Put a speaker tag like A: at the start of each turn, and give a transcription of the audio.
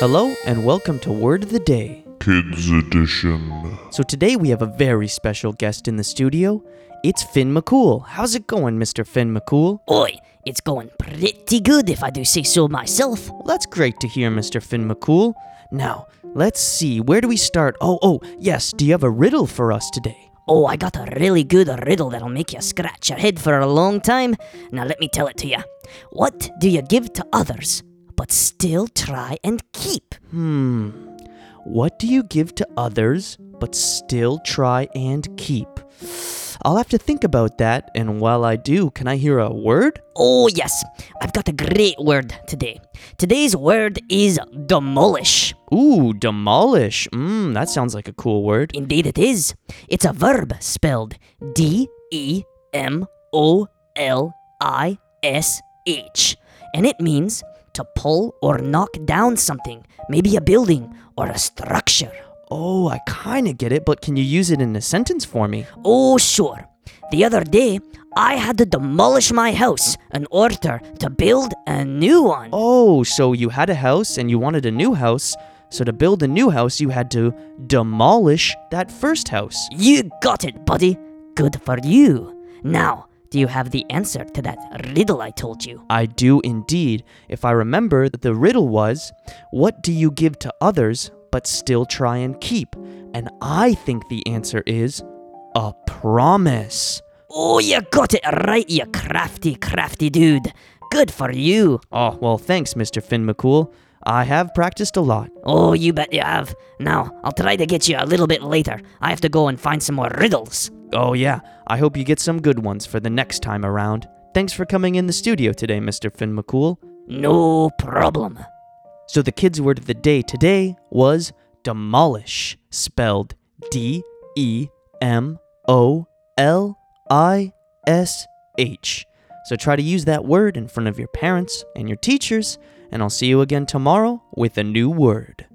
A: Hello and welcome to Word of the Day.
B: Kids Edition.
A: So today we have a very special guest in the studio. It's Finn McCool. How's it going, Mr. Finn McCool?
C: Oi, it's going pretty good if I do say so myself.
A: Well, that's great to hear, Mr. Finn McCool. Now, let's see, where do we start? Oh, oh, yes, do you have a riddle for us today?
C: Oh, I got a really good riddle that'll make you scratch your head for a long time. Now let me tell it to you. What do you give to others, but still try and keep?
A: Hmm. What do you give to others, but still try and keep? I'll have to think about that, and while I do, can I hear a word?
C: Oh, yes, I've got a great word today. Today's word is demolish.
A: Ooh, demolish. Mmm, that sounds like a cool word.
C: Indeed, it is. It's a verb spelled D E M O L I S H, and it means to pull or knock down something, maybe a building or a structure.
A: Oh, I kinda get it, but can you use it in a sentence for me?
C: Oh, sure. The other day, I had to demolish my house in order to build a new one.
A: Oh, so you had a house and you wanted a new house, so to build a new house, you had to demolish that first house.
C: You got it, buddy. Good for you. Now, do you have the answer to that riddle I told you?
A: I do indeed. If I remember, that the riddle was What do you give to others but still try and keep? And I think the answer is a promise.
C: Oh, you got it right, you crafty, crafty dude. Good for you.
A: Oh, well, thanks, Mr. Finn McCool. I have practiced a lot.
C: Oh, you bet you have. Now, I'll try to get you a little bit later. I have to go and find some more riddles.
A: Oh, yeah. I hope you get some good ones for the next time around. Thanks for coming in the studio today, Mr. Finn McCool.
C: No problem.
A: So, the kids' word of the day today was demolish, spelled D E M O L I S H. So, try to use that word in front of your parents and your teachers, and I'll see you again tomorrow with a new word.